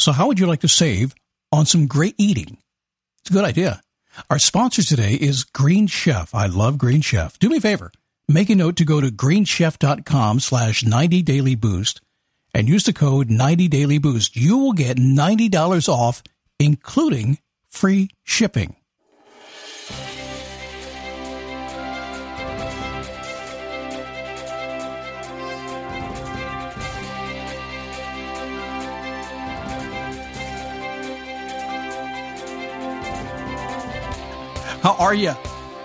So, how would you like to save on some great eating? It's a good idea. Our sponsor today is Green Chef. I love Green Chef. Do me a favor. Make a note to go to greenchef.com slash 90 daily boost and use the code 90 daily boost. You will get $90 off, including free shipping. How are you?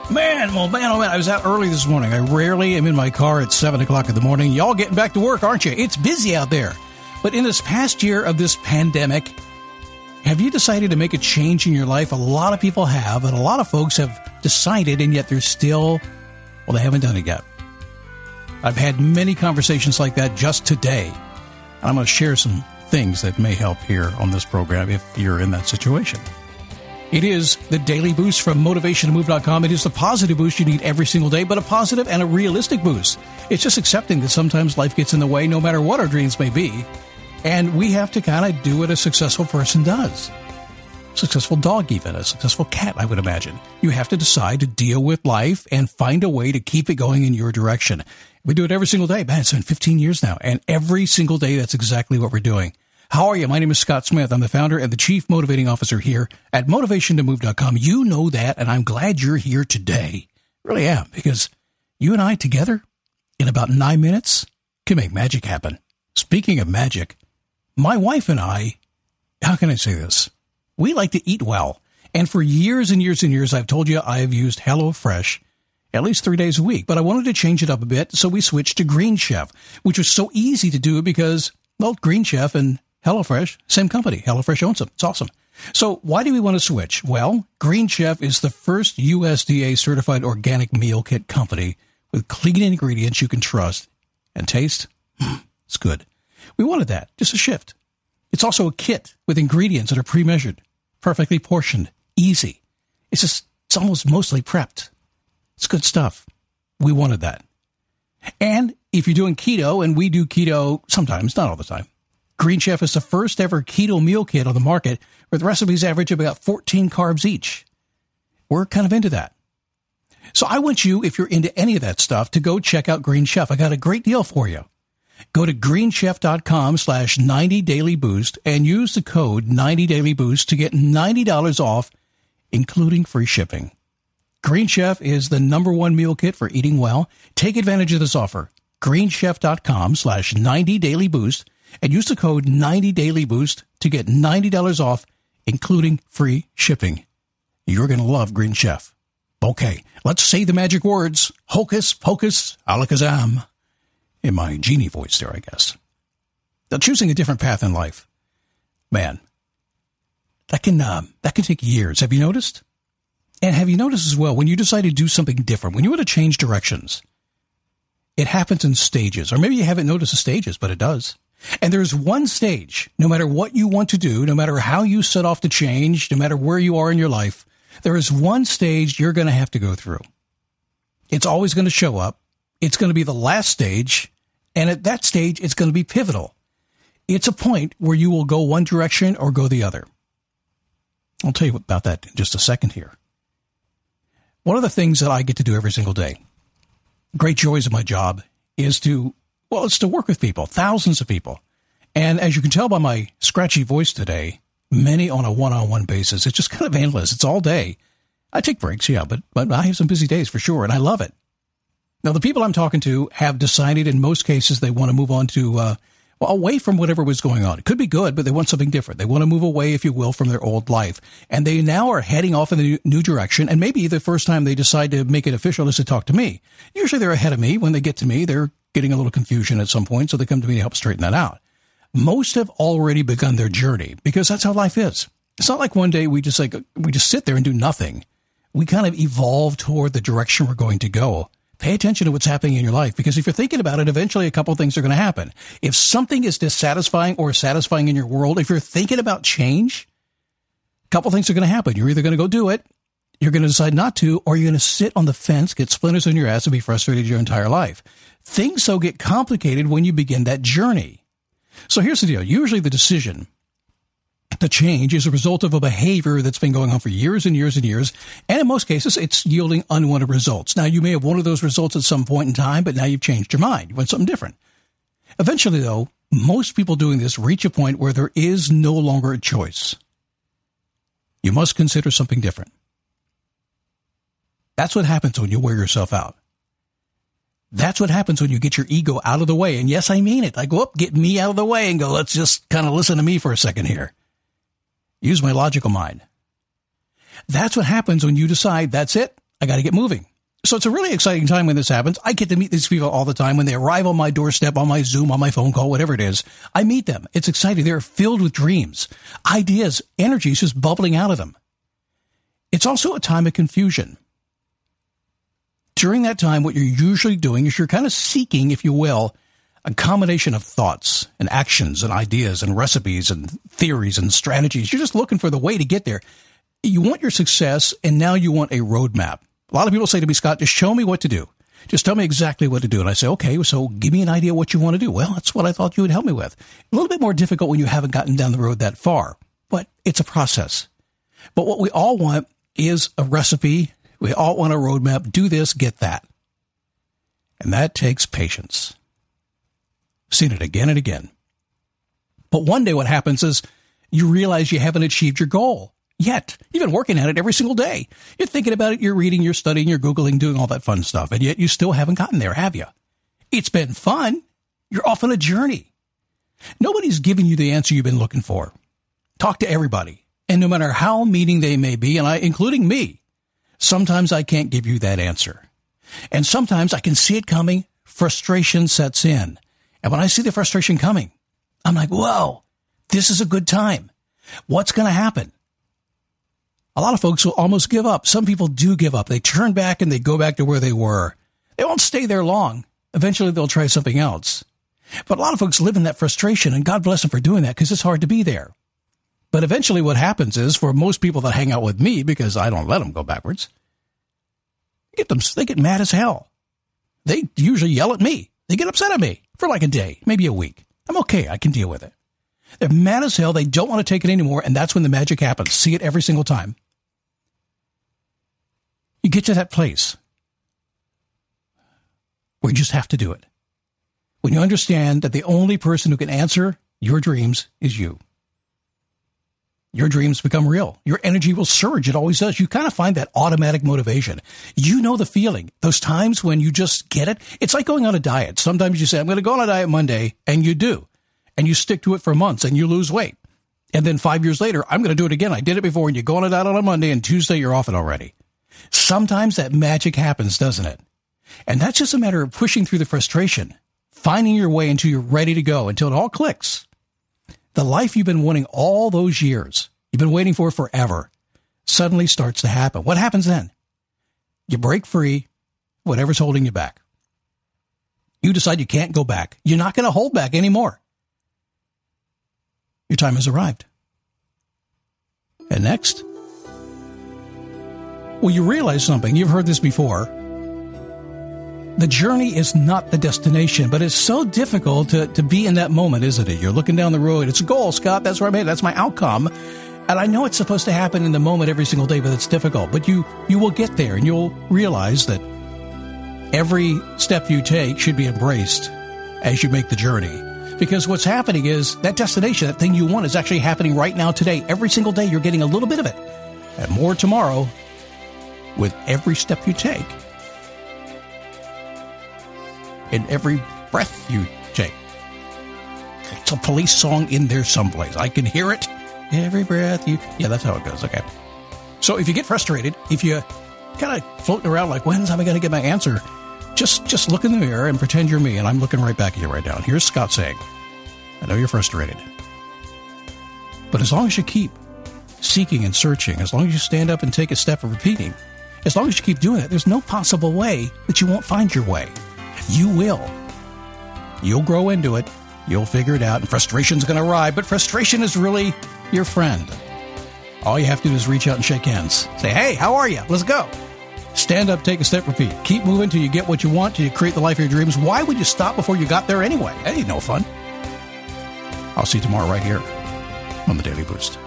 Man, well, man, oh man, I was out early this morning. I rarely am in my car at 7 o'clock in the morning. Y'all getting back to work, aren't you? It's busy out there. But in this past year of this pandemic, have you decided to make a change in your life? A lot of people have, and a lot of folks have decided, and yet they're still, well, they haven't done it yet. I've had many conversations like that just today. And I'm going to share some things that may help here on this program if you're in that situation. It is the daily boost from motivationtomove.com. It is the positive boost you need every single day, but a positive and a realistic boost. It's just accepting that sometimes life gets in the way, no matter what our dreams may be. And we have to kind of do what a successful person does. Successful dog, even a successful cat, I would imagine. You have to decide to deal with life and find a way to keep it going in your direction. We do it every single day. Man, it's been 15 years now. And every single day, that's exactly what we're doing. How are you? My name is Scott Smith. I'm the founder and the chief motivating officer here at motivationtomove.com. You know that, and I'm glad you're here today. Really am, because you and I together in about nine minutes can make magic happen. Speaking of magic, my wife and I, how can I say this? We like to eat well. And for years and years and years, I've told you I have used HelloFresh at least three days a week, but I wanted to change it up a bit, so we switched to Green Chef, which was so easy to do because, well, Green Chef and HelloFresh, same company. HelloFresh owns them. It's awesome. So why do we want to switch? Well, Green Chef is the first USDA certified organic meal kit company with clean ingredients you can trust and taste. Hmm, it's good. We wanted that. Just a shift. It's also a kit with ingredients that are pre-measured, perfectly portioned, easy. It's just, it's almost mostly prepped. It's good stuff. We wanted that. And if you're doing keto, and we do keto sometimes, not all the time, Green Chef is the first ever keto meal kit on the market with recipes average about 14 carbs each. We're kind of into that. So I want you, if you're into any of that stuff, to go check out Green Chef. I got a great deal for you. Go to greenchef.com slash 90 daily boost and use the code 90 daily boost to get $90 off, including free shipping. Green Chef is the number one meal kit for eating well. Take advantage of this offer. greenchef.com slash 90 daily boost and use the code 90dailyboost to get $90 off, including free shipping. You're going to love Green Chef. Okay, let's say the magic words. Hocus pocus alakazam. In my genie voice there, I guess. Now, choosing a different path in life. Man, that can, uh, that can take years. Have you noticed? And have you noticed as well, when you decide to do something different, when you want to change directions, it happens in stages. Or maybe you haven't noticed the stages, but it does. And there's one stage, no matter what you want to do, no matter how you set off to change, no matter where you are in your life, there is one stage you're going to have to go through. It's always going to show up. It's going to be the last stage. And at that stage, it's going to be pivotal. It's a point where you will go one direction or go the other. I'll tell you about that in just a second here. One of the things that I get to do every single day, great joys of my job, is to well, it's to work with people, thousands of people. And as you can tell by my scratchy voice today, many on a one on one basis. It's just kind of endless. It's all day. I take breaks, yeah, but, but I have some busy days for sure, and I love it. Now, the people I'm talking to have decided in most cases they want to move on to, uh, well, away from whatever was going on. It could be good, but they want something different. They want to move away, if you will, from their old life. And they now are heading off in the new direction. And maybe the first time they decide to make it official is to talk to me. Usually they're ahead of me. When they get to me, they're getting a little confusion at some point, so they come to me to help straighten that out. most have already begun their journey because that's how life is. It's not like one day we just like we just sit there and do nothing. We kind of evolve toward the direction we're going to go. Pay attention to what's happening in your life because if you're thinking about it, eventually a couple things are going to happen. If something is dissatisfying or satisfying in your world, if you're thinking about change, a couple things are going to happen. You're either going to go do it, you're going to decide not to, or you're going to sit on the fence, get splinters in your ass, and be frustrated your entire life. Things so get complicated when you begin that journey. So here's the deal. Usually the decision the change is a result of a behavior that's been going on for years and years and years. And in most cases, it's yielding unwanted results. Now, you may have wanted those results at some point in time, but now you've changed your mind. You want something different. Eventually, though, most people doing this reach a point where there is no longer a choice. You must consider something different. That's what happens when you wear yourself out. That's what happens when you get your ego out of the way. And yes, I mean it. I go up, get me out of the way and go, let's just kind of listen to me for a second here. Use my logical mind. That's what happens when you decide that's it. I got to get moving. So it's a really exciting time when this happens. I get to meet these people all the time when they arrive on my doorstep, on my Zoom, on my phone call, whatever it is. I meet them. It's exciting. They're filled with dreams, ideas, energies just bubbling out of them. It's also a time of confusion. During that time, what you're usually doing is you're kind of seeking, if you will, a combination of thoughts and actions and ideas and recipes and theories and strategies. You're just looking for the way to get there. You want your success, and now you want a roadmap. A lot of people say to me, Scott, just show me what to do. Just tell me exactly what to do. And I say, okay, so give me an idea what you want to do. Well, that's what I thought you would help me with. A little bit more difficult when you haven't gotten down the road that far, but it's a process. But what we all want is a recipe. We all want a roadmap. Do this, get that. And that takes patience. Seen it again and again. But one day what happens is you realize you haven't achieved your goal yet. You've been working at it every single day. You're thinking about it, you're reading, you're studying, you're Googling, doing all that fun stuff, and yet you still haven't gotten there, have you? It's been fun. You're off on a journey. Nobody's giving you the answer you've been looking for. Talk to everybody. And no matter how meaning they may be, and I, including me, sometimes I can't give you that answer. And sometimes I can see it coming. Frustration sets in. And when I see the frustration coming, I'm like, whoa, this is a good time. What's going to happen? A lot of folks will almost give up. Some people do give up. They turn back and they go back to where they were. They won't stay there long. Eventually they'll try something else. But a lot of folks live in that frustration and God bless them for doing that because it's hard to be there. But eventually what happens is for most people that hang out with me because I don't let them go backwards, get them, they get mad as hell. They usually yell at me. They get upset at me for like a day, maybe a week. I'm okay. I can deal with it. They're mad as hell. They don't want to take it anymore. And that's when the magic happens. See it every single time. You get to that place where you just have to do it. When you understand that the only person who can answer your dreams is you your dreams become real. Your energy will surge. It always does. You kind of find that automatic motivation. You know the feeling. Those times when you just get it. It's like going on a diet. Sometimes you say, I'm going to go on a diet Monday, and you do. And you stick to it for months and you lose weight. And then five years later, I'm going to do it again. I did it before, and you go on a diet on a Monday, and Tuesday you're off it already. Sometimes that magic happens, doesn't it? And that's just a matter of pushing through the frustration, finding your way until you're ready to go, until it all clicks the life you've been wanting all those years, you've been waiting for forever, suddenly starts to happen. What happens then? You break free, whatever's holding you back. You decide you can't go back. You're not going to hold back anymore. Your time has arrived. And next? Well, you realize something. You've heard this before the journey is not the destination, but it's so difficult to, to be in that moment, isn't it? You're looking down the road. It's a goal, Scott. That's where I'm at. That's my outcome. And I know it's supposed to happen in the moment every single day, but it's difficult. But you, you will get there and you'll realize that every step you take should be embraced as you make the journey. Because what's happening is that destination, that thing you want is actually happening right now today. Every single day you're getting a little bit of it and more tomorrow with every step you take in every breath you take. It's a police song in there someplace. I can hear it. Every breath you. Yeah, that's how it goes. Okay. So if you get frustrated, if you kind of floating around like, when's am I going to get my answer? Just just look in the mirror and pretend you're me, and I'm looking right back at you right now. here's Scott saying, I know you're frustrated. But as long as you keep seeking and searching, as long as you stand up and take a step of repeating, as long as you keep doing it, there's no possible way that you won't find your way. You will. You'll grow into it. You'll figure it out, and frustration's going to arrive, but frustration is really your friend. All you have to do is reach out and shake hands. Say, hey, how are you? Let's go. Stand up, take a step, repeat. Keep moving till you get what you want, till you create the life of your dreams. Why would you stop before you got there anyway? That ain't no fun. I'll see you tomorrow right here on the Daily Boost.